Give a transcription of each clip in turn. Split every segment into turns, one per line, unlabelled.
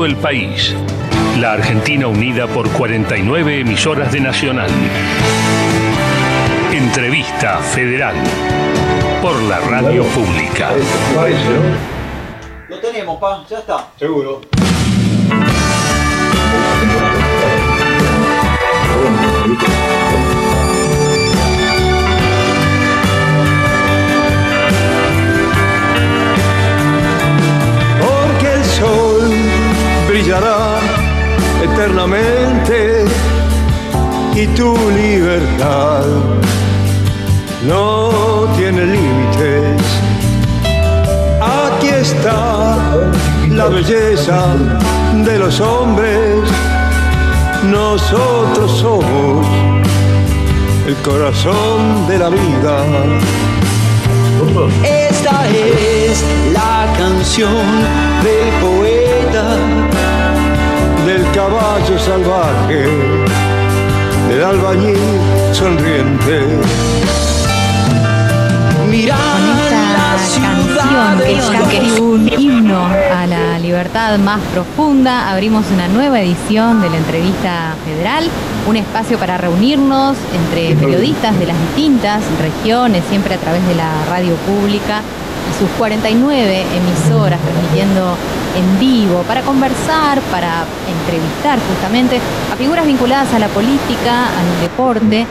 todo el país. La Argentina unida por 49 emisoras de Nacional. Entrevista Federal por la radio pública.
Lo tenemos, pa, ya está.
Seguro.
Eternamente y tu libertad no tiene límites. Aquí está la belleza de los hombres. Nosotros somos el corazón de la vida.
Esta es la canción del poeta,
caballo salvaje, del albañil sonriente.
Con esta canción que es un himno a la libertad más profunda, abrimos una nueva edición de la entrevista federal, un espacio para reunirnos entre periodistas de las distintas regiones, siempre a través de la radio pública y sus 49 emisoras transmitiendo en vivo para conversar, para entrevistar justamente a figuras vinculadas a la política, al deporte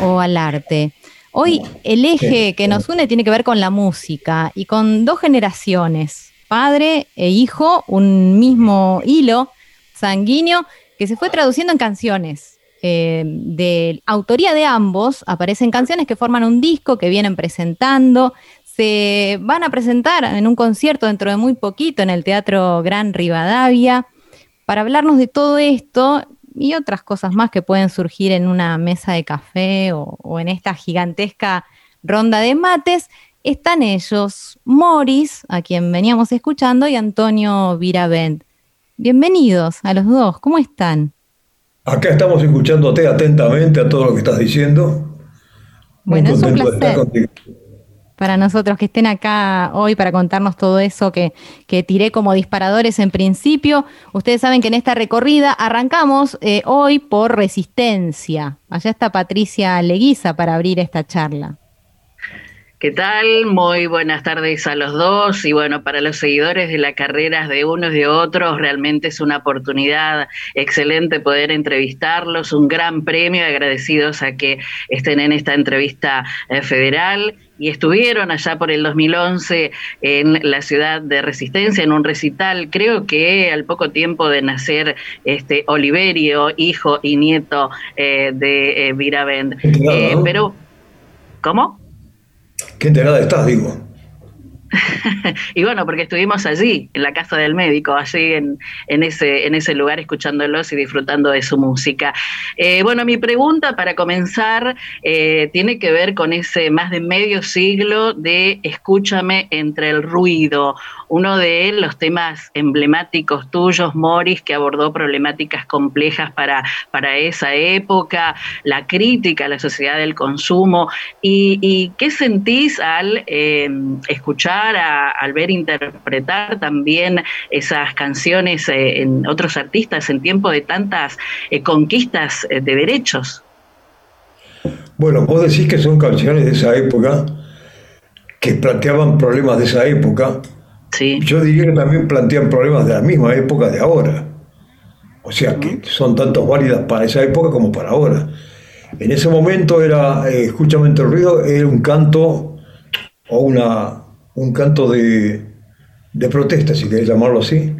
o al arte. Hoy el eje que nos une tiene que ver con la música y con dos generaciones, padre e hijo, un mismo hilo sanguíneo que se fue traduciendo en canciones. Eh, de autoría de ambos aparecen canciones que forman un disco que vienen presentando. Se van a presentar en un concierto dentro de muy poquito en el Teatro Gran Rivadavia. Para hablarnos de todo esto y otras cosas más que pueden surgir en una mesa de café o, o en esta gigantesca ronda de mates, están ellos, Morris, a quien veníamos escuchando, y Antonio Viravent. Bienvenidos a los dos, ¿cómo están?
Acá estamos escuchándote atentamente a todo lo que estás diciendo. Muy
Bueno, es un
contento de estar
placer. Para nosotros que estén acá hoy para contarnos todo eso que, que tiré como disparadores en principio. Ustedes saben que en esta recorrida arrancamos eh, hoy por resistencia. Allá está Patricia Leguiza para abrir esta charla.
¿Qué tal? Muy buenas tardes a los dos y bueno, para los seguidores de las carreras de unos y de otros, realmente es una oportunidad excelente poder entrevistarlos, un gran premio, agradecidos a que estén en esta entrevista eh, federal y estuvieron allá por el 2011 en la ciudad de Resistencia en un recital, creo que al poco tiempo de nacer este Oliverio, hijo y nieto eh, de eh, Viravent.
Enterado,
Eh, pero, ¿cómo?
Qué enterada estás, digo.
y bueno, porque estuvimos allí, en la casa del médico, allí en, en, ese, en ese lugar, escuchándolos y disfrutando de su música. Eh, bueno, mi pregunta para comenzar eh, tiene que ver con ese más de medio siglo de Escúchame entre el ruido, uno de los temas emblemáticos tuyos, Morris, que abordó problemáticas complejas para, para esa época, la crítica a la sociedad del consumo. ¿Y, qué sentís al eh, escuchar, a- al ver interpretar también esas canciones eh, en otros artistas en tiempo de tantas eh, conquistas de derechos?
Bueno, vos decís que son canciones de esa época, que planteaban problemas de esa época.
Sí.
Yo diría que también plantean problemas de la misma época de ahora. O sea, que son tanto válidas para esa época como para ahora. En ese momento era, eh, escúchame entre el ruido, era un canto o una, un canto de, de protesta, si querés llamarlo así,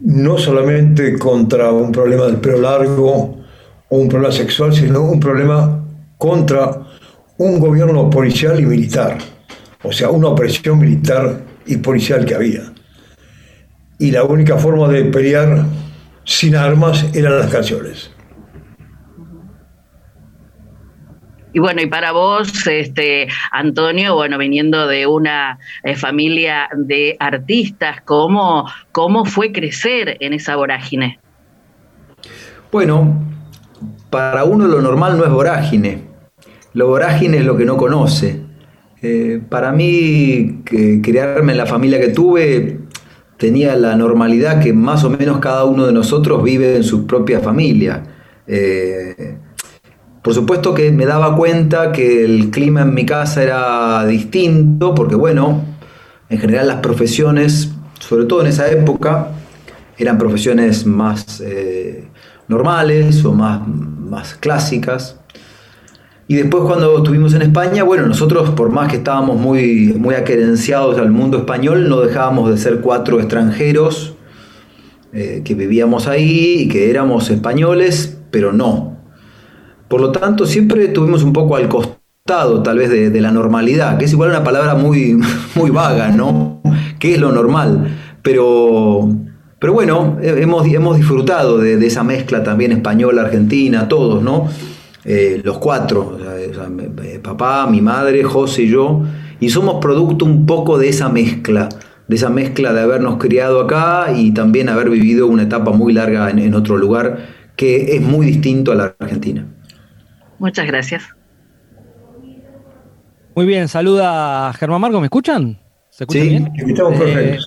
no solamente contra un problema del pelo largo o un problema sexual, sino un problema contra un gobierno policial y militar, o sea, una opresión militar y policial que había. Y la única forma de pelear sin armas eran las canciones.
Y bueno, y para vos, este, Antonio, bueno, viniendo de una eh, familia de artistas, ¿cómo, ¿cómo fue crecer en esa vorágine?
Bueno, para uno lo normal no es vorágine. Lo vorágine es lo que no conoce. Eh, para mí, que, criarme en la familia que tuve, tenía la normalidad que más o menos cada uno de nosotros vive en su propia familia. Eh, por supuesto que me daba cuenta que el clima en mi casa era distinto, porque bueno, en general las profesiones, sobre todo en esa época, eran profesiones más eh, normales o más, más clásicas. Y después cuando estuvimos en España, bueno, nosotros por más que estábamos muy, muy aquerenciados al mundo español, no dejábamos de ser cuatro extranjeros eh, que vivíamos ahí y que éramos españoles, pero no. Por lo tanto, siempre tuvimos un poco al costado tal vez de, la normalidad, que es igual una palabra muy, muy vaga, ¿no? ¿Qué es lo normal? Pero, pero bueno, hemos, hemos disfrutado de, de esa mezcla también española, argentina, todos, ¿no? Eh, los cuatro, papá, mi madre, José y yo, y somos producto un poco de esa mezcla, de esa mezcla de habernos criado acá y también haber vivido una etapa muy larga en, otro lugar que es muy distinto a la Argentina.
Muchas gracias.
Muy bien, saluda a Germán Marco, ¿me escuchan?
¿Se escucha bien?
Eh,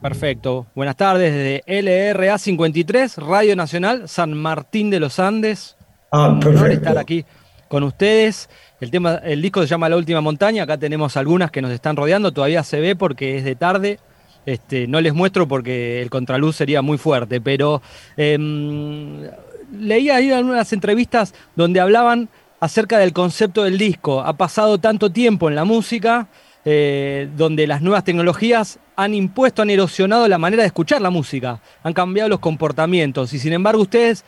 perfecto, Buenas tardes desde LRA 53, Radio Nacional, San Martín de los Andes,
Ah, perfecto.
estar aquí con ustedes. El, tema, el disco se llama La Última Montaña. Acá tenemos algunas que nos están rodeando. Todavía se ve porque es de tarde. Este, no les muestro porque el contraluz sería muy fuerte, pero em, leía ahí algunas entrevistas donde hablaban acerca del concepto del disco. Ha pasado tanto tiempo en la música eh, donde las nuevas tecnologías han impuesto, han erosionado la manera de escuchar la música, han cambiado los comportamientos y sin embargo ustedes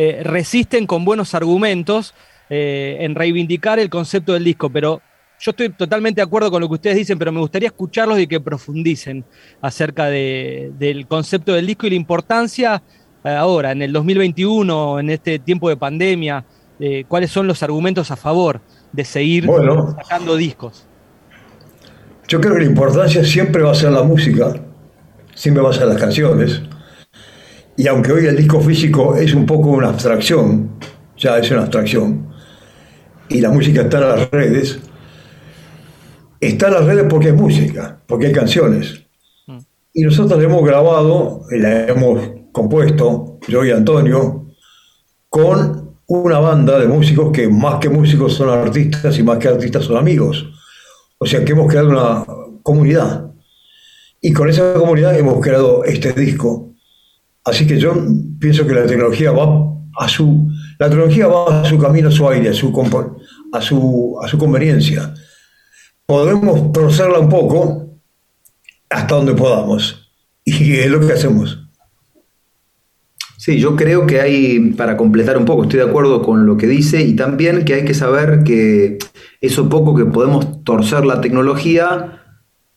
eh, resisten con buenos argumentos eh, en reivindicar el concepto del disco, pero yo estoy totalmente de acuerdo con lo que ustedes dicen, pero me gustaría escucharlos y que profundicen acerca del concepto del disco y la importancia eh, ahora, en el 2021, en este tiempo de pandemia, cuáles son los argumentos a favor de seguir sacando discos.
Yo creo que la importancia siempre va a ser la música, siempre va a ser las canciones, y aunque hoy el disco físico es un poco una abstracción, ya es una abstracción, y la música está en las redes, está en las redes porque es música, porque hay canciones. Mm. Y nosotros la hemos grabado, la hemos compuesto, yo y Antonio, con una banda de músicos que más que músicos son artistas y más que artistas son amigos. O sea que hemos creado una comunidad. Y con esa comunidad hemos creado este disco Así que yo pienso que la tecnología va a su, la tecnología va a su camino, a su aire, a su, a su, a su conveniencia. Podemos torcerla un poco hasta donde podamos. Y es lo que hacemos.
Sí, yo creo que hay, para completar un poco, estoy de acuerdo con lo que dice y también que hay que saber que eso poco que podemos torcer la tecnología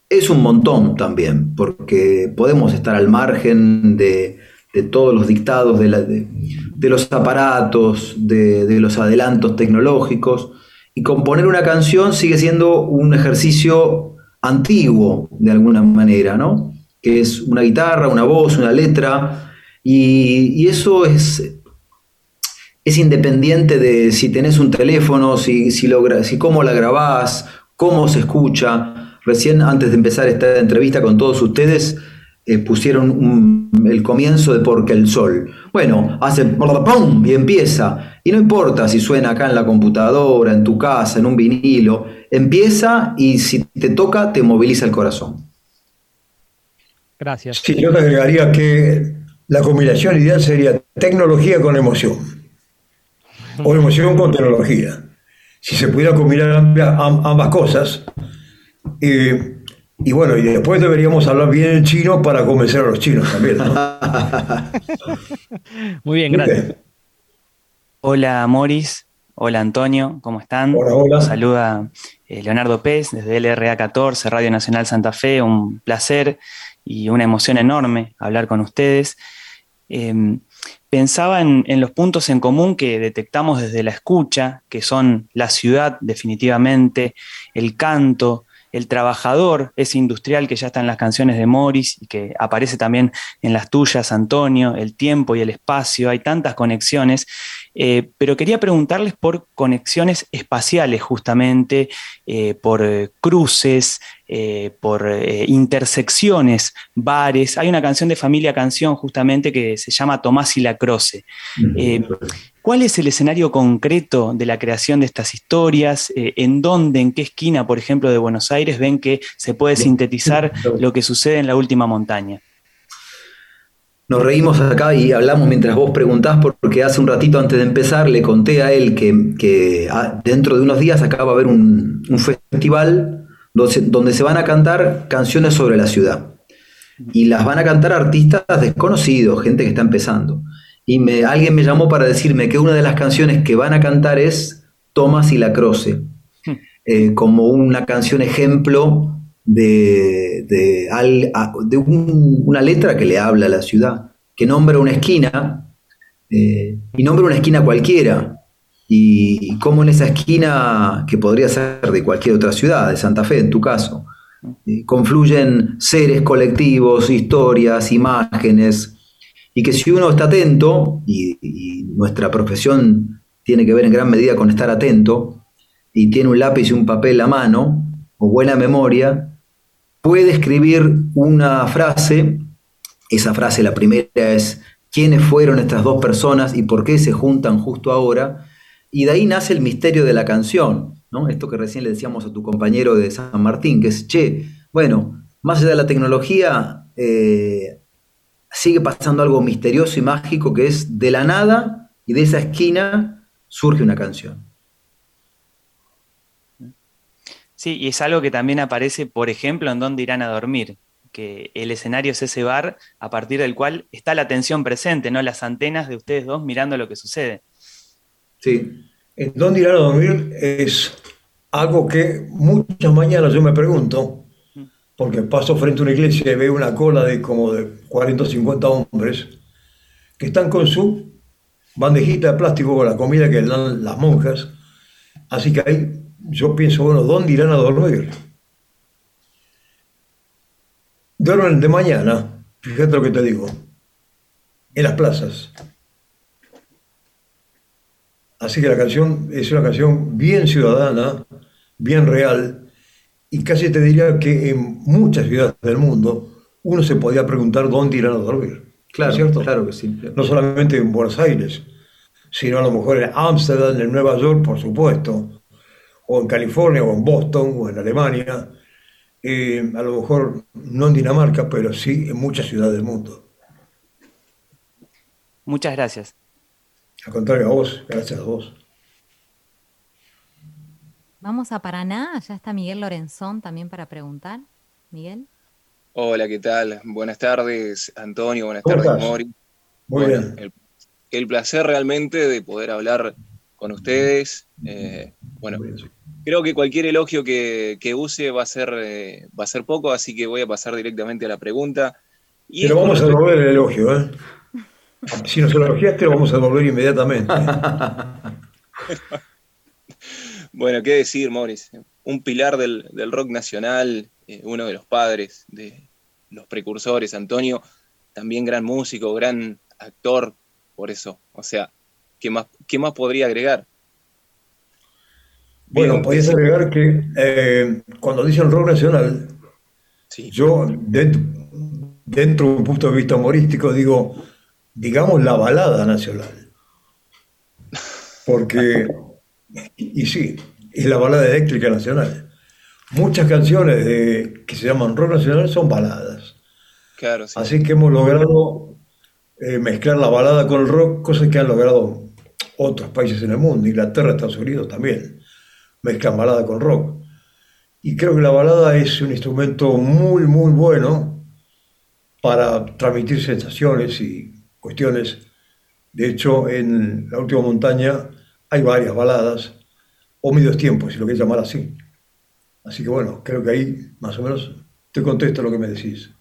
es un montón también, porque podemos estar al margen de, de todos los dictados de, los aparatos, de, los adelantos tecnológicos. Y componer una canción sigue siendo un ejercicio antiguo, de alguna manera, ¿no? Que es una guitarra, una voz, una letra. Y, eso es, es independiente de si tenés un teléfono, si, si, si cómo la grabás, cómo se escucha. Recién, antes de empezar esta entrevista con todos ustedes, eh, pusieron el comienzo de Porque el Sol. Bueno, hace ¡pum! y empieza. Y no importa si suena acá en la computadora, en tu casa, en un vinilo, empieza y si te toca, te moviliza el corazón.
Gracias.
Sí, yo te agregaría que la combinación ideal sería tecnología con emoción. O emoción con tecnología. Si se pudiera combinar ambas cosas, eh, y bueno, y después deberíamos hablar bien en chino para convencer a los chinos también.
Muy bien, gracias.
Hola, Moris. Hola, Antonio. ¿Cómo están?
Hola, hola.
Saluda eh, Leonardo Pez desde LRA 14, Radio Nacional Santa Fe. Un placer y una emoción enorme hablar con ustedes. Em, pensaba en, en, los puntos en común que detectamos desde la escucha, que son la ciudad definitivamente, el canto, el trabajador, ese industrial que ya está en las canciones de Morris y que aparece también en las tuyas, Antonio, el tiempo y el espacio, hay tantas conexiones. Eh, pero quería preguntarles por conexiones espaciales justamente, eh, por cruces, por intersecciones, bares. Hay una canción de familia canción justamente que se llama Tomás y la Croce. ¿Cuál es el escenario concreto de la creación de estas historias? ¿En dónde, en qué esquina, por ejemplo, de Buenos Aires ven que se puede sintetizar lo que sucede en la última montaña?
Nos reímos acá y hablamos mientras vos preguntás, porque hace un ratito antes de empezar le conté a él que, ah, dentro de unos días acá va a haber un, festival donde, se van a cantar canciones sobre la ciudad. Y las van a cantar artistas desconocidos, gente que está empezando. Y me, alguien me llamó para decirme que una de las canciones que van a cantar es Tomás y la Croce, hmm. eh, como una canción ejemplo de, de, una letra que le habla a la ciudad, que nombra una esquina, eh, y nombra una esquina cualquiera, y, como en esa esquina, que podría ser de cualquier otra ciudad, de Santa Fe en tu caso, eh, confluyen seres colectivos, historias, imágenes, y que si uno está atento, y, y nuestra profesión tiene que ver en gran medida con estar atento, y tiene un lápiz y un papel a mano, o buena memoria, puede escribir una frase, esa frase, la primera es, ¿quiénes fueron estas dos personas y por qué se juntan justo ahora? Y de ahí nace el misterio de la canción, ¿no? Esto que recién le decíamos a tu compañero de San Martín, que es, che, bueno, más allá de la tecnología, eh, sigue pasando algo misterioso y mágico que es de la nada y de esa esquina surge una canción.
Sí, y es algo que también aparece, por ejemplo, en dónde irán a dormir, que el escenario es ese bar a partir del cual está la atención presente, ¿no? Las antenas de ustedes dos mirando lo que sucede.
Sí, en dónde irán a dormir es algo que muchas mañanas yo me pregunto, porque paso frente a una iglesia y veo una cola de como de 40 o 50 hombres que están con su bandejita de plástico con la comida que dan las monjas, así que hay yo pienso, bueno, ¿dónde irán a dormir? Duermen de mañana, fíjate lo que te digo, en las plazas. Así que la canción es una canción bien ciudadana, bien real, y casi te diría que en muchas ciudades del mundo uno se podía preguntar dónde irán a dormir.
Claro,
¿cierto?
claro que sí.
No solamente en Buenos Aires, sino a lo mejor en Ámsterdam, en Nueva York, por supuesto, o en California, o en Boston, o en Alemania, eh, a lo mejor no en Dinamarca, pero sí en muchas ciudades del mundo.
Muchas gracias.
Al contrario, a vos, gracias a vos.
Vamos a Paraná, allá está Miguel Lorenzón también para preguntar. Miguel.
Hola, ¿qué tal? Buenas tardes, Antonio, buenas tardes, Mori.
Muy bien.
El, el, placer realmente de poder hablar con ustedes. Eh, bueno, creo que cualquier elogio que, use va a, ser, eh, va a ser poco, así que voy a pasar directamente a la pregunta.
Pero vamos a devolver el elogio, ¿eh? Si nos elogiaste, lo vamos a devolver inmediatamente.
bueno, qué decir, Morris. Un pilar del, rock nacional, eh, uno de los padres, de los precursores, Antonio, también gran músico, gran actor, por eso. O sea, ¿qué más, qué más podría agregar?
Bueno, podrías agregar que eh, cuando dicen rock nacional, yo dentro, dentro, de un punto de vista humorístico digo, digamos la balada nacional. Porque, y, sí, es la balada eléctrica nacional. Muchas canciones de, que se llaman rock nacional son baladas.
Claro,
Así que hemos logrado eh, mezclar la balada con el rock, cosas que han logrado otros países en el mundo, Inglaterra, Estados Unidos también, mezclan balada con rock. Y creo que la balada es un instrumento muy, muy bueno para transmitir sensaciones y cuestiones. De hecho, en La Última Montaña hay varias baladas, o medios tiempos, si lo quieres llamar así. Así que bueno, creo que ahí más o menos te contesto lo que me decís.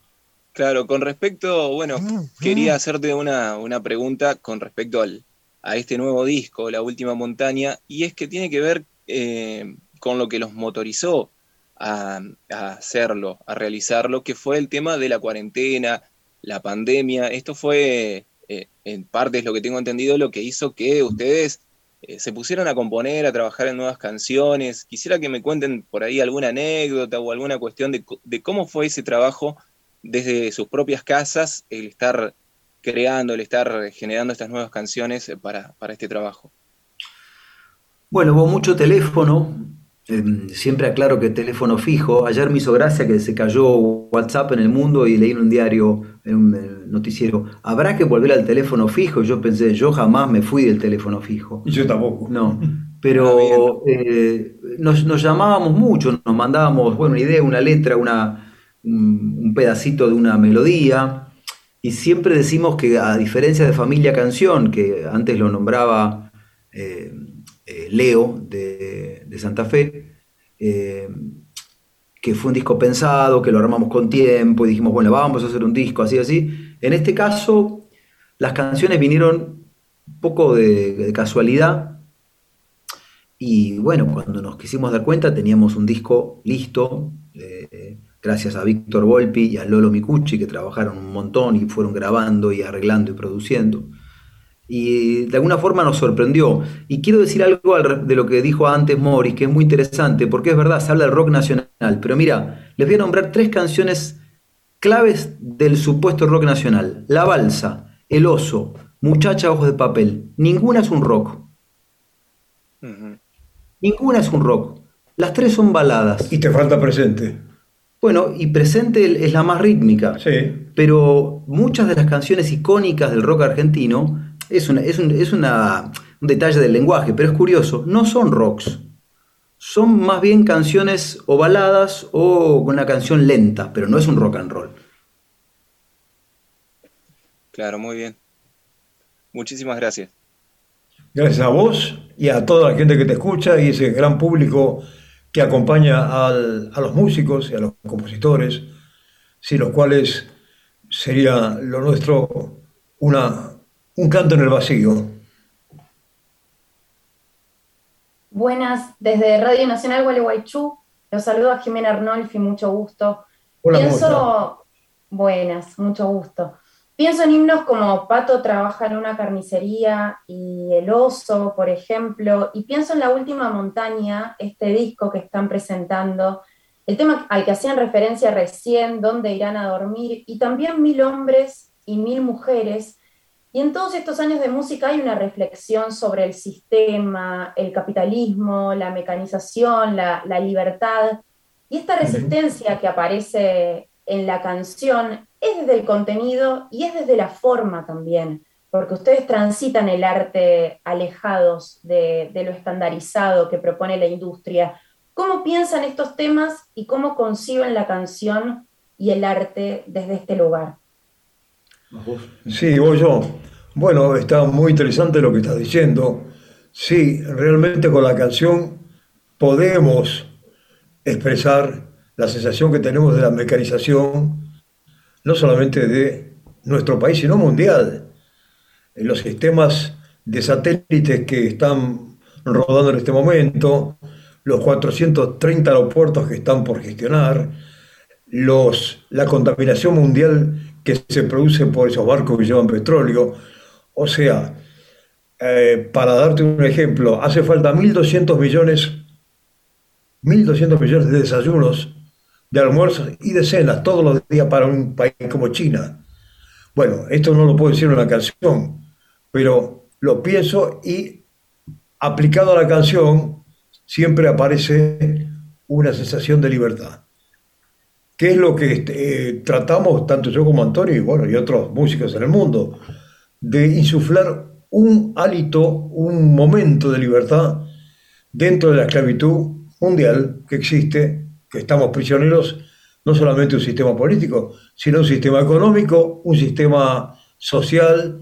Claro, con respecto, bueno, ah, quería ah. hacerte una, una pregunta con respecto al, a este nuevo disco, La Última Montaña, y es que tiene que ver eh, con lo que los motorizó a, hacerlo, a realizarlo, que fue el tema de la cuarentena, la pandemia. Esto fue eh, en parte es lo que tengo entendido, lo que hizo que ustedes eh, se pusieron a componer, a trabajar en nuevas canciones. Quisiera que me cuenten por ahí alguna anécdota o alguna cuestión de, de cómo fue ese trabajo desde sus propias casas, el estar creando, el estar generando estas nuevas canciones para, para este trabajo.
Bueno, hubo mucho teléfono, Em, siempre aclaro que teléfono fijo. Ayer me hizo gracia que se cayó WhatsApp en el mundo y leí en un diario, en un noticiero, habrá que volver al teléfono fijo. Yo pensé, yo jamás me fui del teléfono fijo.
Yo tampoco.
No, pero eh, nos, llamábamos mucho, nos mandábamos, bueno, una idea, una letra, una, un, pedacito de una melodía. Y siempre decimos que a diferencia de Familia Canción, que antes lo nombraba eh, eh, Leo de, Santa Fe, eh, que fue un disco pensado, que lo armamos con tiempo y dijimos, bueno, vamos a hacer un disco así, así. En este caso, las canciones vinieron un poco de, casualidad y bueno, cuando nos quisimos dar cuenta teníamos un disco listo, eh, gracias a Víctor Volpi y a Lolo Micucci que trabajaron un montón y fueron grabando y arreglando y produciendo y de alguna forma nos sorprendió. Y quiero decir algo de lo que dijo antes Morris, que es muy interesante, porque es verdad, se habla del rock nacional, pero mira, les voy a nombrar tres canciones claves del supuesto rock nacional. La balsa, El oso, Muchacha ojos de papel. Ninguna es un rock. Ninguna es un rock. Las tres son baladas.
Y te falta presente.
Bueno, y presente es la más rítmica.
Sí.
Pero muchas de las canciones icónicas del rock argentino es, un, detalle del lenguaje, pero es curioso, no son rocks. Son más bien canciones o baladas o con una canción lenta, pero no es un rock and roll.
Claro, muy bien. Muchísimas gracias.
Gracias a vos y a toda la gente que te escucha y ese gran público que acompaña a los músicos y a los compositores, sin los cuales sería lo nuestro una un canto en el vacío.
Buenas, desde Radio Nacional Gualeguaychú, los saludo a Jimena Arnolfi, mucho gusto.
Hola,
Pienso, buenas, mucho gusto. Pienso en himnos como Pato trabaja en una carnicería y El oso, por ejemplo, y pienso en La última montaña, este disco que están presentando, el tema al que hacían referencia recién, Dónde irán a dormir, y también Mil hombres y Mil mujeres, y en todos estos años de música hay una reflexión sobre el sistema, el capitalismo, la mecanización, la, libertad. Y esta resistencia que aparece en la canción es desde el contenido y es desde la forma también, porque ustedes transitan el arte alejados de, de lo estandarizado que propone la industria. ¿Cómo piensan estos temas y cómo conciben la canción y el arte desde este lugar?
Sí, voy yo. Bueno, está muy interesante lo que estás diciendo. Sí, realmente con la canción podemos expresar la sensación que tenemos de la mecanización, no solamente de nuestro país, sino mundial. En los sistemas de satélites que están rodando en este momento, los 430 aeropuertos que están por gestionar, los, la contaminación mundial que se produce por esos barcos que llevan petróleo. O sea, eh, para darte un ejemplo, hace falta 1.200 millones, 1.200 millones de desayunos, de almuerzos y de cenas todos los días para un país como China. Bueno, esto no lo puedo decir en una canción, pero lo pienso y aplicado a la canción siempre aparece una sensación de libertad que es lo que este, eh, tratamos, tanto yo como Antonio y, bueno, y otros músicos en el mundo, de insuflar un hálito, un momento de libertad dentro de la esclavitud mundial que existe, que estamos prisioneros no solamente un sistema político, sino un sistema económico, un sistema social.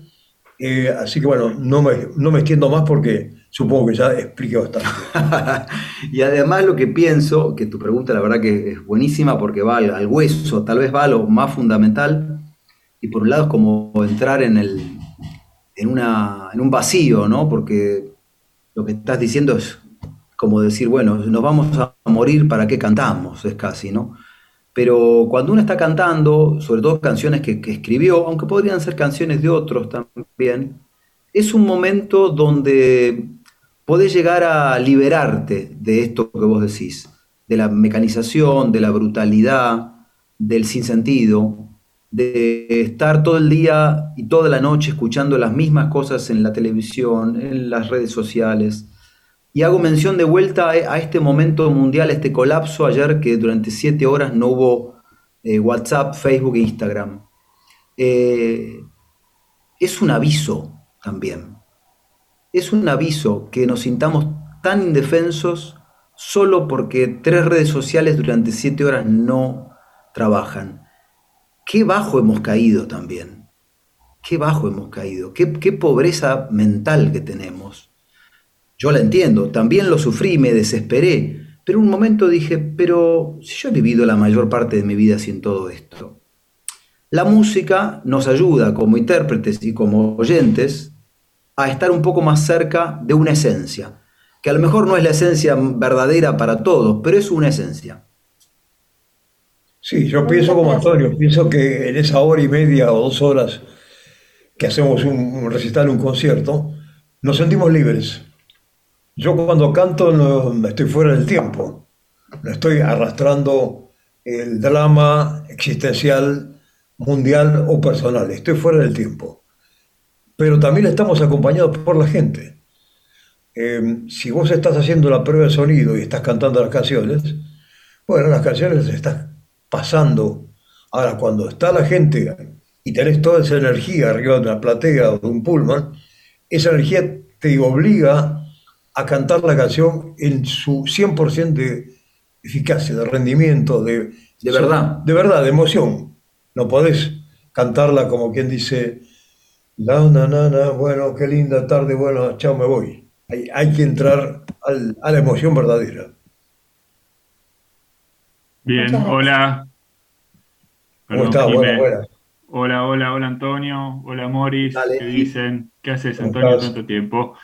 Eh, así que bueno, no me, no me extiendo más porque Supongo que ya expliqué bastante.
y además lo que pienso, que tu pregunta la verdad que es buenísima porque va al, hueso, tal vez va a lo más fundamental, y por un lado es como entrar en, el, en, una, en un vacío, ¿no? Porque lo que estás diciendo es como decir, bueno, nos vamos a morir, ¿para qué cantamos? Es casi, ¿no? Pero cuando uno está cantando, sobre todo canciones que, que escribió, aunque podrían ser canciones de otros también, es un momento donde podés llegar a liberarte de esto que vos decís, de la mecanización, de la brutalidad, del sinsentido, de estar todo el día y toda la noche escuchando las mismas cosas en la televisión, en las redes sociales. Y hago mención de vuelta a este momento mundial, este colapso ayer que durante siete horas no hubo eh, WhatsApp, Facebook e Instagram. Eh, es un aviso también. Es un aviso que nos sintamos tan indefensos solo porque tres redes sociales durante siete horas no trabajan. Qué bajo hemos caído también. Qué bajo hemos caído. Qué, qué pobreza mental que tenemos. Yo la entiendo, también lo sufrí, me desesperé, pero un momento dije, pero si yo he vivido la mayor parte de mi vida sin todo esto. La música nos ayuda como intérpretes y como oyentes a estar un poco más cerca de una esencia, que a lo mejor no es la esencia verdadera para todos, pero es una esencia.
Sí, yo pienso como Antonio, pienso que en esa hora y media o dos horas que hacemos un, recital, un concierto, nos sentimos libres. Yo cuando canto no estoy fuera del tiempo, no estoy arrastrando el drama existencial, mundial o personal, estoy fuera del tiempo. Pero también estamos acompañados por la gente. Eh, si vos estás haciendo la prueba de sonido y estás cantando las canciones, bueno, las canciones las estás pasando. Ahora, cuando está la gente y tenés toda esa energía arriba de una platea o de un pullman, esa energía te obliga a cantar la canción en su 100% de eficacia, de rendimiento, de,
de verdad.
De verdad, de emoción. No podés cantarla como quien dice, la, na, na, na, bueno, qué linda tarde, bueno, chao, me voy. Hay, hay que entrar al, a la emoción verdadera.
Bien, hola.
¿Cómo estás?
Hola, hola, hola Antonio, hola Moris, ¿qué dicen? ¿Qué haces Antonio tanto tiempo?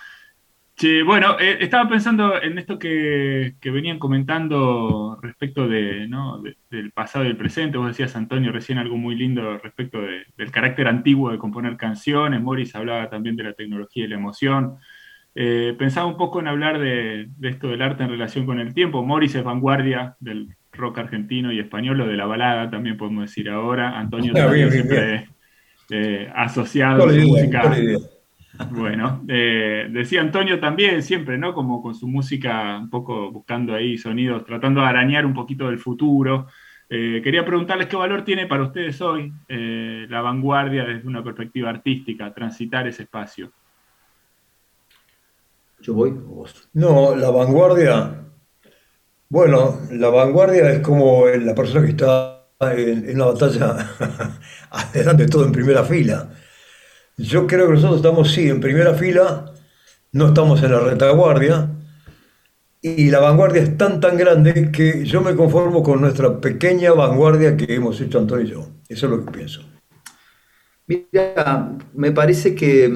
Sí, bueno, eh, estaba pensando en esto que, venían comentando respecto de, ¿no? del pasado y el presente. Vos decías, Antonio, recién algo muy lindo respecto del carácter antiguo de componer canciones. Moris hablaba también de la tecnología y la emoción. Eh, pensaba un poco en hablar de, de, esto del arte en relación con el tiempo. Moris es vanguardia del rock argentino y español, lo de la balada también podemos decir ahora. Antonio también siempre eh, asociado a su música. Bueno, eh, decía Antonio también siempre, ¿no? Como con su música un poco buscando ahí sonidos, tratando de arañar un poquito del futuro. Eh, quería preguntarles qué valor tiene para ustedes hoy la vanguardia desde una perspectiva artística, transitar ese espacio.
¿Yo voy?
No, la vanguardia bueno, la vanguardia es como la persona que está en, una batalla adelante todo en primera fila. Yo creo que nosotros estamos, sí, en primera fila, no estamos en la retaguardia, y la vanguardia es tan, tan grande que yo me conformo con nuestra pequeña vanguardia que hemos hecho Antonio y yo. Eso es lo que pienso.
Mira, me parece que,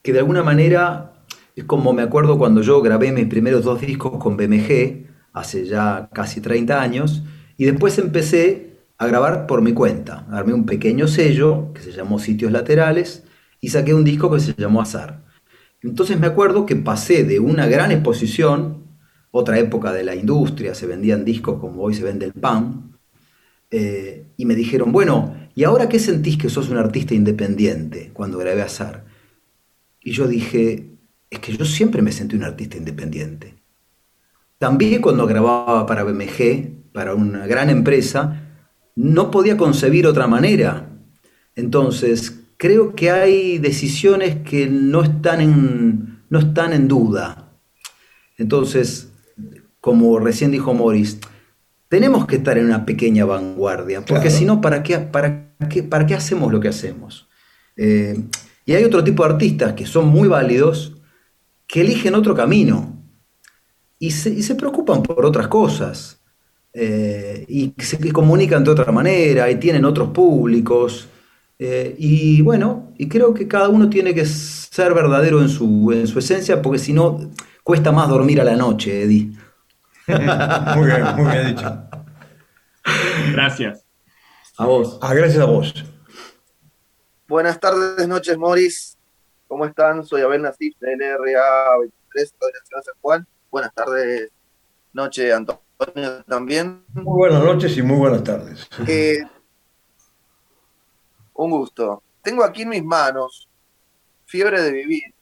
que de alguna manera es como me acuerdo cuando yo grabé mis primeros dos discos con BMG, hace ya casi 30 años, y después empecé a grabar por mi cuenta. Armé un pequeño sello que se llamó Sitios Laterales y saqué un disco que se llamó Azar. Entonces me acuerdo que pasé de una gran exposición, otra época de la industria, se vendían discos como hoy se vende el pan, eh, y me dijeron, bueno, ¿y ahora qué sentís que sos un artista independiente cuando grabé Azar? Y yo dije, es que yo siempre me sentí un artista independiente. También cuando grababa para BMG, para una gran empresa, no podía concebir otra manera. Entonces, creo que hay decisiones que no están en, no están en duda. Entonces, como recién dijo Morris, tenemos que estar en una pequeña vanguardia, porque si no, ¿para qué, para, qué, ¿para qué hacemos lo que hacemos? Eh, y hay otro tipo de artistas que son muy válidos, que eligen otro camino y se, preocupan por otras cosas. Eh, y se comunican de otra manera y tienen otros públicos. Eh, y bueno, y creo que cada uno tiene que ser verdadero en su, en su esencia, porque si no, cuesta más dormir a la noche, Eddie.
muy bien, muy bien dicho.
Gracias.
A vos.
Ah, gracias a vos.
Buenas tardes, noches, Moris. ¿Cómo están? Soy Abel Nasif de LRA 23, Radio Nacional San Juan. Buenas tardes, noche, Antonio, también.
Muy buenas noches y muy buenas tardes.
Eh, un gusto. Tengo aquí en mis manos Fiebre de Vivir,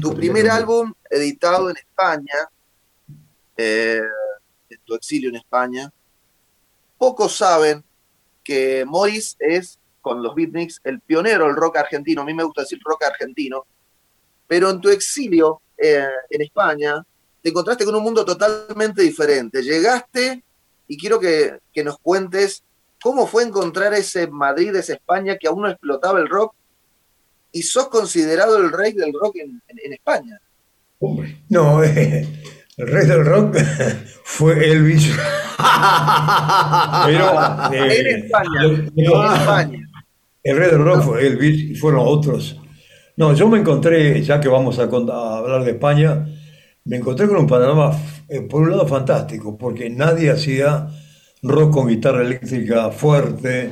tu primer álbum editado en España, eh, en tu exilio en España. Pocos saben que Morris es, con los beatniks, el pionero del rock argentino. A mí me gusta decir rock argentino. Pero en tu exilio eh, en España, te encontraste con un mundo totalmente diferente. Llegaste y quiero que, que nos cuentes cómo fue encontrar ese Madrid, esa España que aún no explotaba el rock y sos considerado el rey del rock en, en- en España.
No, eh, el rey del rock fue Elvis. Pero, eh,
en España,
lo-
en España.
El rey del rock fue Elvis y fueron otros. No, yo me encontré, ya que vamos a, a hablar de España, me encontré con un panorama, eh, por un lado, fantástico, porque nadie hacía rock con guitarra eléctrica fuerte,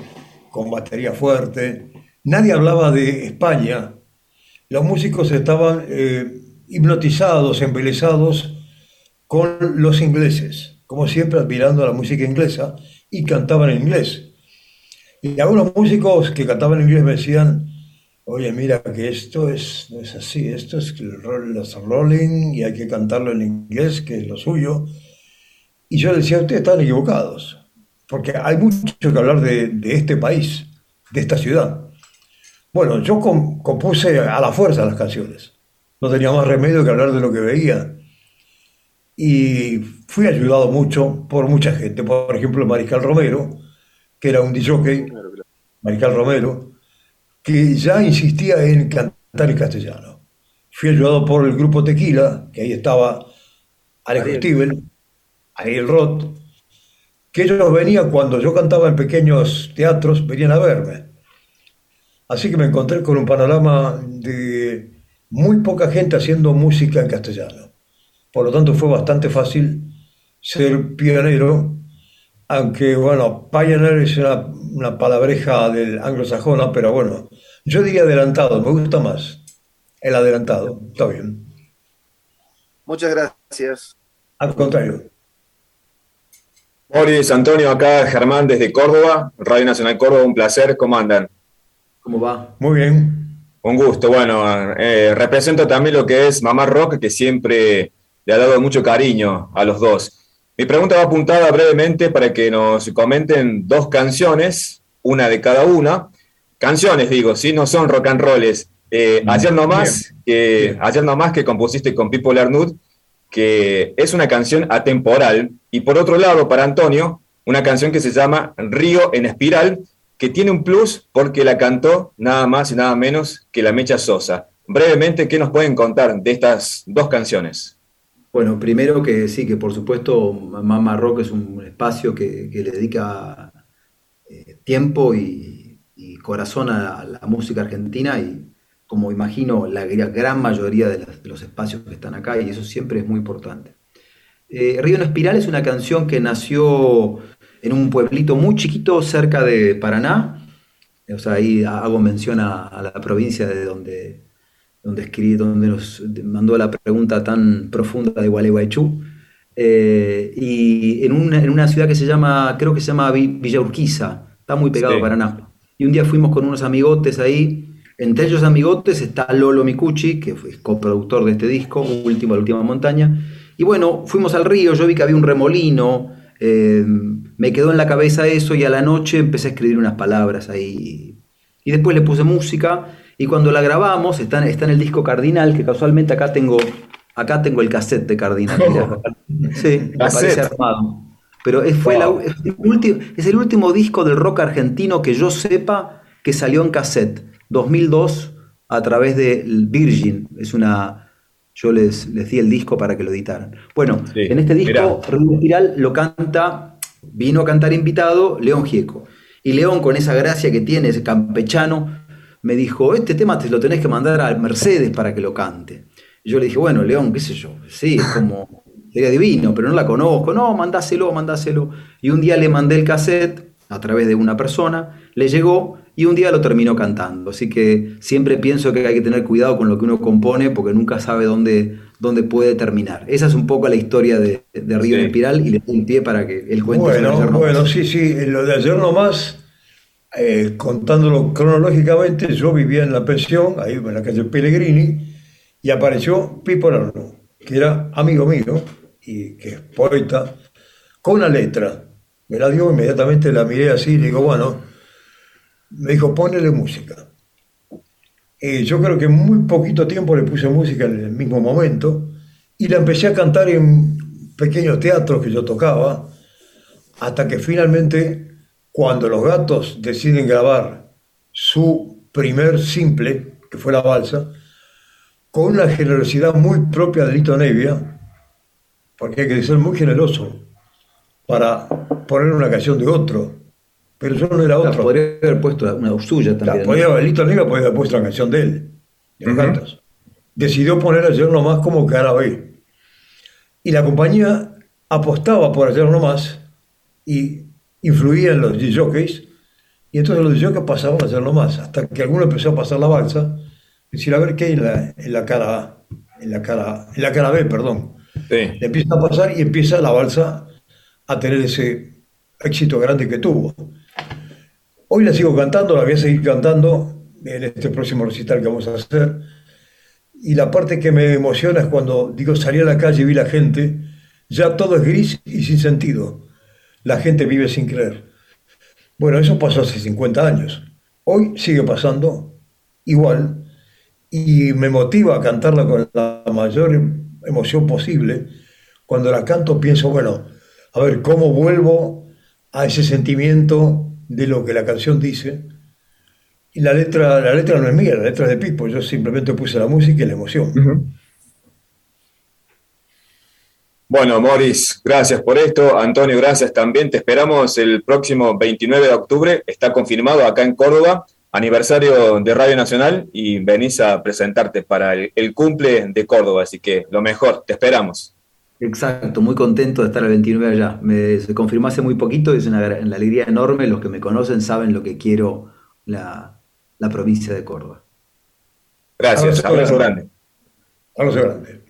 con batería fuerte. Nadie hablaba de España. Los músicos estaban eh, hipnotizados, embelesados con los ingleses, como siempre admirando la música inglesa, y cantaban en inglés. Y algunos músicos que cantaban en inglés me decían, oye, mira que esto es, no es así, esto es los rolling y hay que cantarlo en inglés, que es lo suyo. Y yo decía, ustedes están equivocados, porque hay mucho que hablar de, de este país, de esta ciudad. Bueno, yo com- compuse a la fuerza las canciones. No tenía más remedio que hablar de lo que veía. Y fui ayudado mucho por mucha gente. Por ejemplo, Mariscal Romero, que era un DJ, Mariscal Romero, que ya insistía en cantar en castellano. Fui ayudado por el grupo Tequila, que ahí estaba Alejo
Ariel.
Stivel, Ariel Roth, que ellos venían cuando yo cantaba en pequeños teatros, venían a verme. Así que me encontré con un panorama de muy poca gente haciendo música en castellano. Por lo tanto, fue bastante fácil ser pionero, aunque, bueno, pioneer es una, una palabreja del anglosajona, pero bueno, yo diría adelantado, me gusta más el adelantado, está bien.
Muchas gracias.
Al contrario.
Moris, Antonio, acá Germán desde Córdoba, Radio Nacional Córdoba, un placer, ¿cómo andan?
¿Cómo va?
Muy bien.
Un gusto, bueno, eh, represento también lo que es Mamá Rock, que siempre le ha dado mucho cariño a los dos. Mi pregunta va apuntada brevemente para que nos comenten dos canciones, una de cada una. Canciones, digo, sí, no son rock and rolls. Eh, ayer nomás, que, ayer nomás que compusiste con Pipo Larnud, que es una canción atemporal. Y por otro lado, para Antonio, una canción que se llama Río en Espiral, que tiene un plus porque la cantó nada más y nada menos que la Mecha Sosa. Brevemente, ¿qué nos pueden contar de estas dos canciones?
Bueno, primero que sí, que por supuesto Mama Rock es un espacio que, le dedica eh, tiempo y corazón a la música argentina y como imagino la gra- gran mayoría de, las- de los espacios que están acá y eso siempre es muy importante. Eh, Río en Espiral es una canción que nació en un pueblito muy chiquito cerca de Paraná, o sea, ahí hago mención a, a la provincia de donde, donde escribí, donde nos mandó la pregunta tan profunda de Gualeguaychú. Eh, y en una, en una ciudad que se llama, creo que se llama Vi- Villa Urquiza, está muy pegado
Sí.
a Paraná. Y un día fuimos con unos amigotes ahí, entre ellos amigotes está Lolo Micucci, que fue coproductor de este disco, Último, La Última Montaña. Y bueno, fuimos al río, yo vi que había un remolino, eh, me quedó en la cabeza eso y a la noche empecé a escribir unas palabras ahí. Y después le puse música y cuando la grabamos, está, en- está en el disco Cardinal, que casualmente acá tengo, acá tengo el cassette de Cardinal. mirá. Sí, me
Cassette.
parece armado. Pero es, fue
Wow.
la- es, el último, es el último disco del rock argentino que yo sepa que salió en cassette. 2002 a través de Virgin. Es una. Yo les, les di el disco para que lo editaran. Bueno,
Sí,
en este disco. Río Espiral lo canta, vino a cantar invitado León Gieco. Y León, con esa gracia que tiene, ese campechano, me dijo: Este tema te lo tenés que mandar a Mercedes para que lo cante. Y yo le dije: Bueno, León, qué sé yo, sí, es como. sería divino, pero no la conozco, no, mandáselo, mandáselo. Y un día le mandé el cassette a través de una persona, le llegó y un día lo terminó cantando. Así que siempre pienso que hay que tener cuidado con lo que uno compone porque nunca sabe dónde, dónde puede terminar. Esa es un poco la historia de, Río de Espiral y le doy un pie para que él cuente
bueno, Bueno, sí, sí, lo de ayer nomás, eh, contándolo cronológicamente, yo vivía en la pensión, ahí en la calle Pellegrini, y apareció Pipo Larno, que era amigo mío y que es poeta, con una letra. Me la dio inmediatamente, la miré así y le digo, bueno, me dijo, ponele música. Y yo creo que muy poquito tiempo le puse música en el mismo momento y la empecé a cantar en pequeños teatros que yo tocaba, hasta que finalmente, cuando los gatos deciden grabar su primer simple, que fue la balsa, con una generosidad muy propia de Lito Nevia, porque hay que ser muy generoso para poner una canción de otro. Pero yo no era otro.
podría haber puesto una suya también.
podría, haber Lito Nevia podría haber puesto la canción de él, de los. Decidió poner ayer nomás como cara B. Y la compañía apostaba por ayer nomás y influía en los jockeys y entonces los jockeys pasaban a ayer nomás, hasta que alguno empezó a pasar la balsa decir, a ver qué hay en la, en la cara A, en la cara, en la cara B, perdón. Le empieza a pasar y empieza la balsa a tener ese éxito grande que tuvo. Hoy la sigo cantando, la voy a seguir cantando en este próximo recital que vamos a hacer. Y la parte que me emociona es cuando digo salí a la calle y vi la gente, ya todo es gris y sin sentido. La gente vive sin creer. Bueno, eso pasó hace 50 años. Hoy sigue pasando igual y me motiva a cantarla con la mayor emoción posible. Cuando la canto pienso, bueno, a ver, ¿cómo vuelvo a ese sentimiento de lo que la canción dice? Y la letra, la letra no es mía, la letra es de Pipo, yo simplemente puse la música y la emoción.
Bueno, Morris, gracias por esto. Antonio, gracias también. Te esperamos el próximo 29 de octubre. Está confirmado acá en Córdoba aniversario de Radio Nacional y venís a presentarte para el, cumple de Córdoba, así que lo mejor, te esperamos.
Exacto, muy contento de estar el 29 allá. Me, se confirmó hace muy poquito y es una, alegría enorme. Los que me conocen saben lo que quiero la, provincia de Córdoba.
Gracias, abrazo, grande.
Abrazo grande.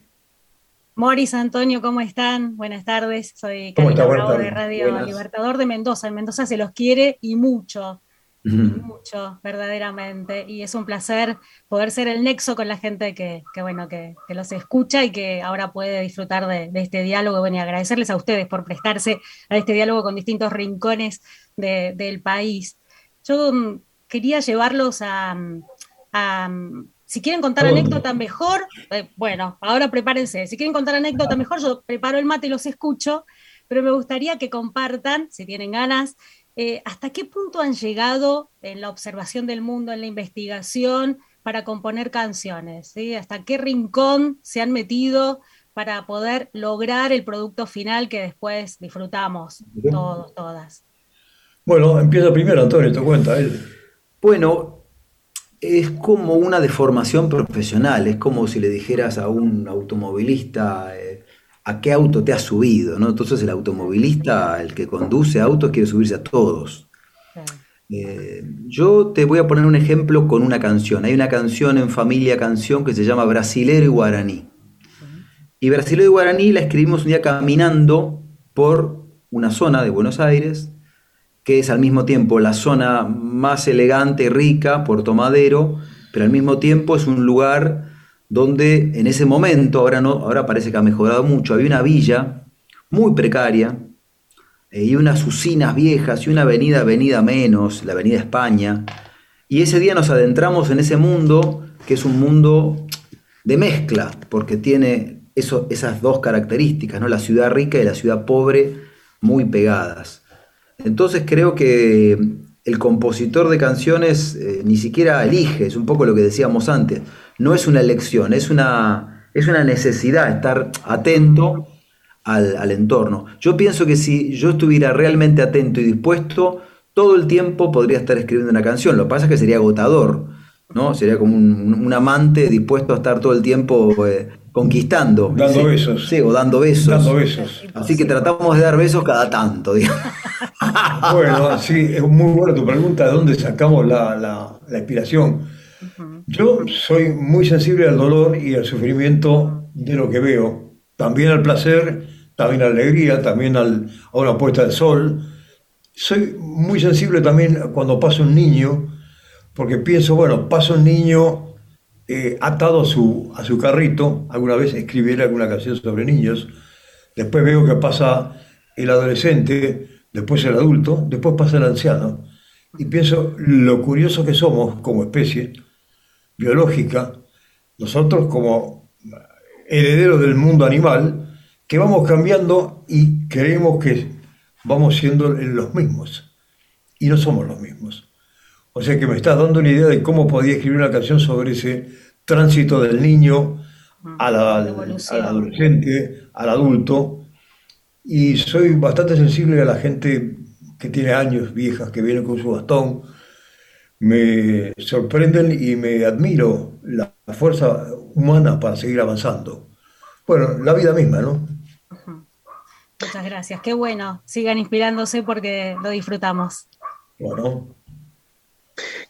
Moris, Antonio, ¿cómo están? Buenas tardes. Soy Bravo de Radio Libertador de Mendoza. En Mendoza se los quiere y mucho mucho, verdaderamente. Y es un placer poder ser el nexo con la gente que, bueno, que, los escucha y que ahora puede disfrutar de, este diálogo. Bueno, y agradecerles a ustedes por prestarse a este diálogo con distintos rincones del país. Yo mm, quería llevarlos a, si quieren contar anécdota mejor, eh, bueno, ahora prepárense. Si quieren contar anécdota mejor, yo preparo el mate y los escucho, pero me gustaría que compartan, si tienen ganas, eh, ¿hasta qué punto han llegado en la observación del mundo, en la investigación, para componer canciones? ¿Hasta qué rincón se han metido para poder lograr el producto final que después disfrutamos todos, todas?
Bueno, empieza primero, Antonio, te cuenta él.
Bueno, es como una deformación profesional, es como si le dijeras a un automovilista, eh, a qué auto te has subido, ¿no? Entonces el automovilista, el que conduce autos, quiere subirse a todos. Eh, yo te voy a poner un ejemplo con una canción. Hay una canción en Familia Canción que se llama Brasilero y Guaraní. Y Brasilero y Guaraní la escribimos un día caminando por una zona de Buenos Aires, que es al mismo tiempo la zona más elegante y rica, Puerto Madero, pero al mismo tiempo es un lugar donde en ese momento, ahora, no, ahora parece que ha mejorado mucho, había una villa muy precaria eh, y unas usinas viejas y una avenida, avenida menos, la avenida España. Y ese día nos adentramos en ese mundo, que es un mundo de mezcla, porque tiene esas dos características, ¿no? la ciudad rica y la ciudad pobre muy pegadas. Entonces creo que el compositor de canciones eh, ni siquiera elige, es un poco lo que decíamos antes no es una elección, es una, es una necesidad estar atento al, entorno. Yo pienso que si yo estuviera realmente atento y dispuesto, todo el tiempo podría estar escribiendo una canción. Lo que pasa es que sería agotador. ¿no? Sería como un, amante dispuesto a estar todo el tiempo eh, conquistando.
Dando besos.
Sí, o dando besos.
Dando besos.
Así que tratamos de dar besos cada tanto.
bueno, sí, es muy buena tu pregunta, ¿de dónde sacamos la, la inspiración? Yo soy muy sensible al dolor y al sufrimiento de lo que veo. También al placer, también a la alegría, también al, a una puesta de sol. Soy muy sensible también cuando pasa un niño, porque pienso, bueno, pasa un niño eh, atado a su, a su carrito, alguna vez escribiré alguna canción sobre niños, después veo que pasa el adolescente, después el adulto, después pasa el anciano, y pienso lo curioso que somos como especie, biológica, nosotros como herederos del mundo animal, que vamos cambiando y creemos que vamos siendo los mismos. Y no somos los mismos. O sea que me estás dando una idea de cómo podía escribir una canción sobre ese tránsito del niño al adolescente, al adulto. Y soy bastante sensible a la gente que tiene años, viejas, que vienen con su bastón, me sorprenden y me admiro la fuerza humana para seguir avanzando. Bueno, la vida misma, ¿no?
Muchas gracias, qué bueno. Sigan inspirándose porque lo disfrutamos.
Bueno.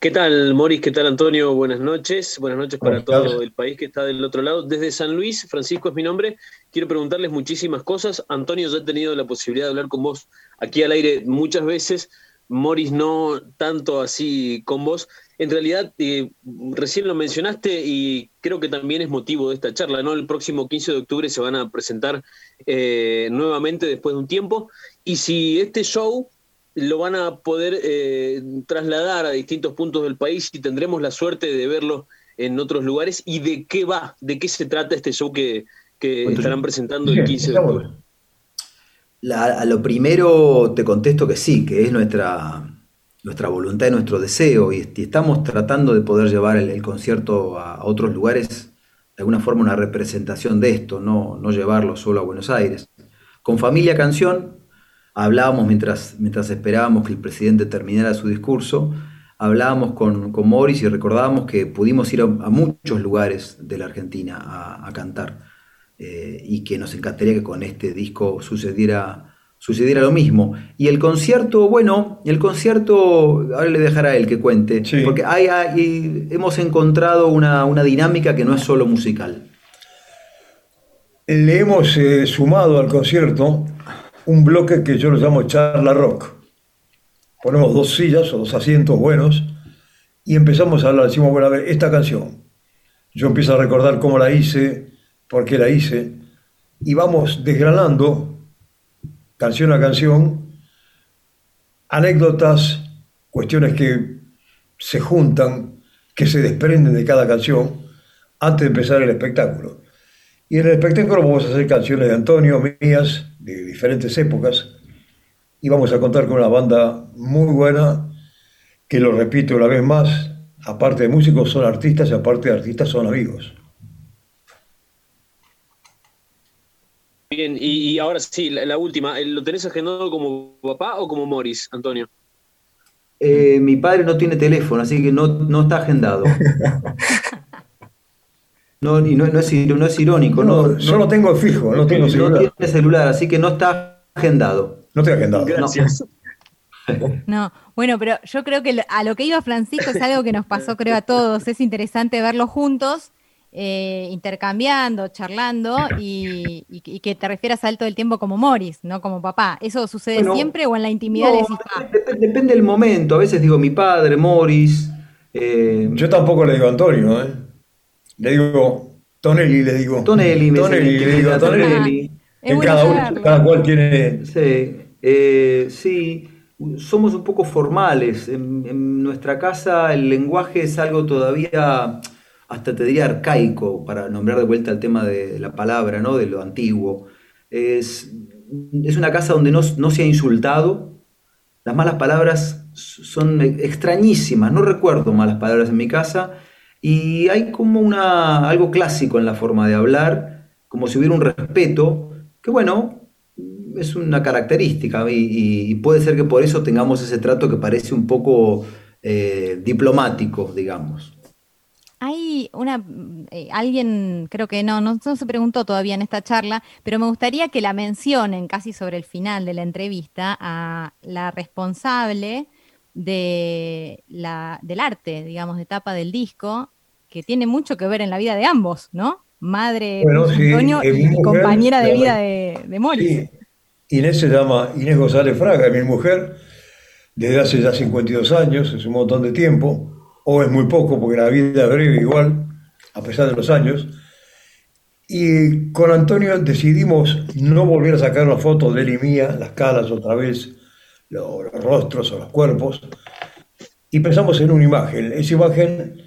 ¿Qué tal, Moris? ¿Qué tal, Antonio? Buenas noches. Buenas noches para todo el país que está del otro lado. Desde San Luis, Francisco es mi nombre. Quiero preguntarles muchísimas cosas. Antonio, ya he tenido la posibilidad de hablar con vos aquí al aire muchas veces Morris no tanto así con vos. En realidad, eh, recién lo mencionaste y creo que también es motivo de esta charla, ¿no? El próximo 15 de octubre se van a presentar eh, nuevamente después de un tiempo. Y si este show lo van a poder eh, trasladar a distintos puntos del país y tendremos la suerte de verlo en otros lugares. ¿Y de qué va? ¿De qué se trata este show que, que estarán presentando el 15 de octubre?
A lo primero te contesto que sí, que es nuestra, nuestra voluntad y nuestro deseo, y, estamos tratando de poder llevar el, concierto a, otros lugares, de alguna forma una representación de esto, no, no llevarlo solo a Buenos Aires. Con Familia Canción hablábamos mientras, mientras esperábamos que el presidente terminara su discurso, hablábamos con, con Morris y recordábamos que pudimos ir a, muchos lugares de la Argentina a cantar. Eh, y que nos encantaría que con este disco sucediera, sucediera lo mismo. Y el concierto, bueno, el concierto, ahora le dejará a él que cuente, porque hay, hemos encontrado una, dinámica que no es solo musical.
Le hemos eh, sumado al concierto un bloque que yo lo llamo charla rock. Ponemos dos sillas o dos asientos buenos y empezamos a hablar, decimos, bueno, a ver, esta canción. Yo empiezo a recordar cómo la hice, porque la hice, y vamos desgranando, canción a canción, anécdotas, cuestiones que se juntan, que se desprenden de cada canción, antes de empezar el espectáculo. Y en el espectáculo vamos a hacer canciones de Antonio, mías, de diferentes épocas, y vamos a contar con una banda muy buena, que lo repito una vez más, aparte de músicos son artistas y aparte de artistas son amigos.
Bien, y, ahora sí, la, última, ¿lo tenés agendado como papá o como Morris, Antonio?
Eh, mi padre no tiene teléfono, así que no, está agendado. No, y no, es, irónico. No,
solo tengo fijo, no tengo celular.
No tiene celular, así que no está agendado.
No estoy agendado.
Gracias.
No, bueno, pero yo creo que a lo que iba Francisco es algo que nos pasó, creo, a todos. Es interesante verlos juntos eh, intercambiando, charlando y, que te refieras a él todo el tiempo como Morris, no como papá. ¿Eso sucede siempre o en la intimidad
depende, del momento. A veces digo mi padre, Morris.
Eh, Yo tampoco le digo Antonio, ¿eh? Le digo Tonelli, le digo.
Tonelli, me
Tonelli, le digo Tonelli. cada, cual tiene.
Sí, sí, somos un poco formales. en nuestra casa el lenguaje es algo todavía hasta te diría arcaico, para nombrar de vuelta el tema de la palabra, ¿no? de lo antiguo. Es, es una casa donde no, se ha insultado, las malas palabras son extrañísimas, no recuerdo malas palabras en mi casa, y hay como una, algo clásico en la forma de hablar, como si hubiera un respeto, que bueno, es una característica, y, puede ser que por eso tengamos ese trato que parece un poco eh, diplomático, digamos.
Hay una, eh, alguien, creo que no, no, se preguntó todavía en esta charla, pero me gustaría que la mencionen casi sobre el final de la entrevista a la responsable de la, del arte, digamos, de tapa del disco, que tiene mucho que ver en la vida de ambos, ¿no? Madre Antonio y compañera de vida de, de Morris.
Inés se llama Inés González Fraga, mi mujer, desde hace ya 52 años, es un montón de tiempo o es muy poco, porque la vida es breve igual, a pesar de los años. Y con Antonio decidimos no volver a sacar las fotos de él y mía, las caras otra vez, los, rostros o los cuerpos, y pensamos en una imagen. Esa imagen,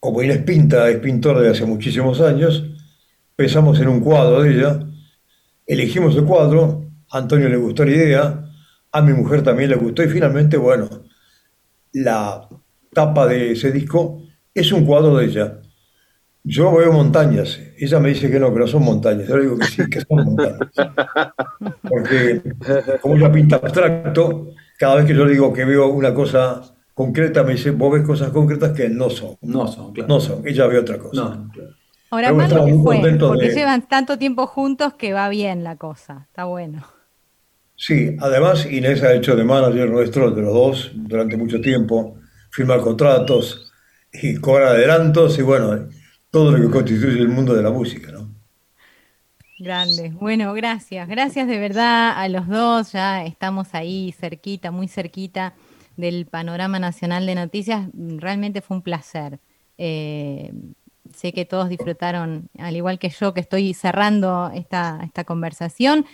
como Inés Pinta es pintora de hace muchísimos años, pensamos en un cuadro de ella, elegimos el cuadro, Antonio le gustó la idea, a mi mujer también le gustó, y finalmente, bueno, la tapa de ese disco es un cuadro de ella. Yo veo montañas, ella me dice que no, que no son montañas, yo le digo que sí, que son montañas. Porque como ella pinta abstracto, cada vez que yo le digo que veo una cosa concreta, me dice, vos ves cosas concretas que no son.
No son, claro.
No son, ella ve otra cosa.
Ahora, más lo que fue, porque llevan tanto tiempo juntos que va bien la cosa, está bueno.
Sí, además Inés ha hecho de manager nuestro, de los dos, durante mucho tiempo firmar contratos y cobrar adelantos y bueno, todo lo que constituye el mundo de la música, ¿no?
Grande. Bueno, gracias. Gracias de verdad a los dos. Ya estamos ahí cerquita, muy cerquita del panorama nacional de noticias. Realmente fue un placer. Eh, sé que todos disfrutaron, al igual que yo, que estoy cerrando esta, esta conversación.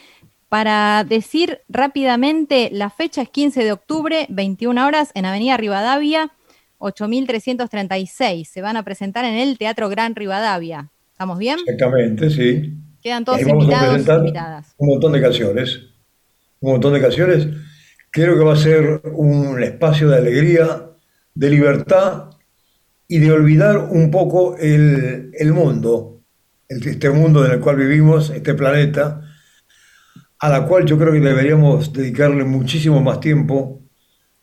Para decir rápidamente, la fecha es 15 de octubre, 21 horas, en Avenida Rivadavia, 8336. Se van a presentar en el Teatro Gran Rivadavia. ¿Estamos bien?
Exactamente, sí.
Quedan todos invitados invitadas.
Un montón de canciones. Un montón de canciones. Creo que va a ser un espacio de alegría, de libertad y de olvidar un poco el, el mundo, este mundo en el cual vivimos, este planeta, a la cual yo creo que deberíamos dedicarle muchísimo más tiempo,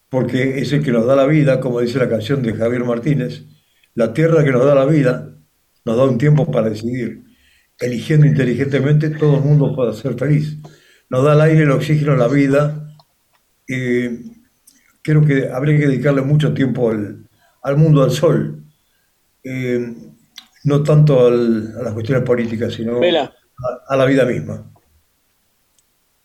porque es el que nos da la vida, como dice la canción de Javier Martínez, la tierra que nos da la vida nos da un tiempo para decidir. Eligiendo inteligentemente, todo el mundo puede ser feliz. Nos da el aire, el oxígeno, la vida. y creo que habría que dedicarle mucho tiempo al, mundo, al sol. Eh, no tanto a las cuestiones políticas, sino a la vida misma.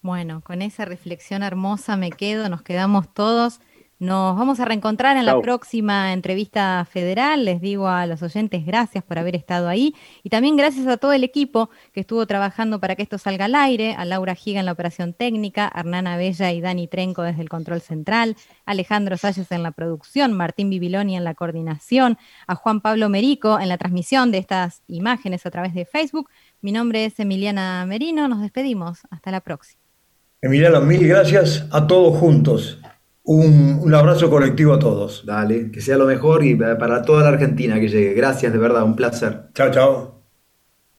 Bueno, con esa reflexión hermosa me quedo, nos quedamos todos. Nos vamos a reencontrar en la próxima entrevista federal. Les digo a los oyentes gracias por haber estado ahí y también gracias a todo el equipo que estuvo trabajando para que esto salga al aire, a Laura Giga en la operación técnica, a Hernana Bella y Dani Trenco desde el control central, Alejandro Salles en la producción, Martín Bibiloni en la coordinación, a Juan Pablo Merico en la transmisión de estas imágenes a través de Facebook. Mi nombre es Emiliana Merino, nos despedimos. Hasta la próxima.
Emiliano, mil gracias a todos juntos. Un, un, abrazo colectivo a todos.
Dale, que sea lo mejor y para toda la Argentina que llegue. Gracias, de verdad, un placer.
Chao, chao.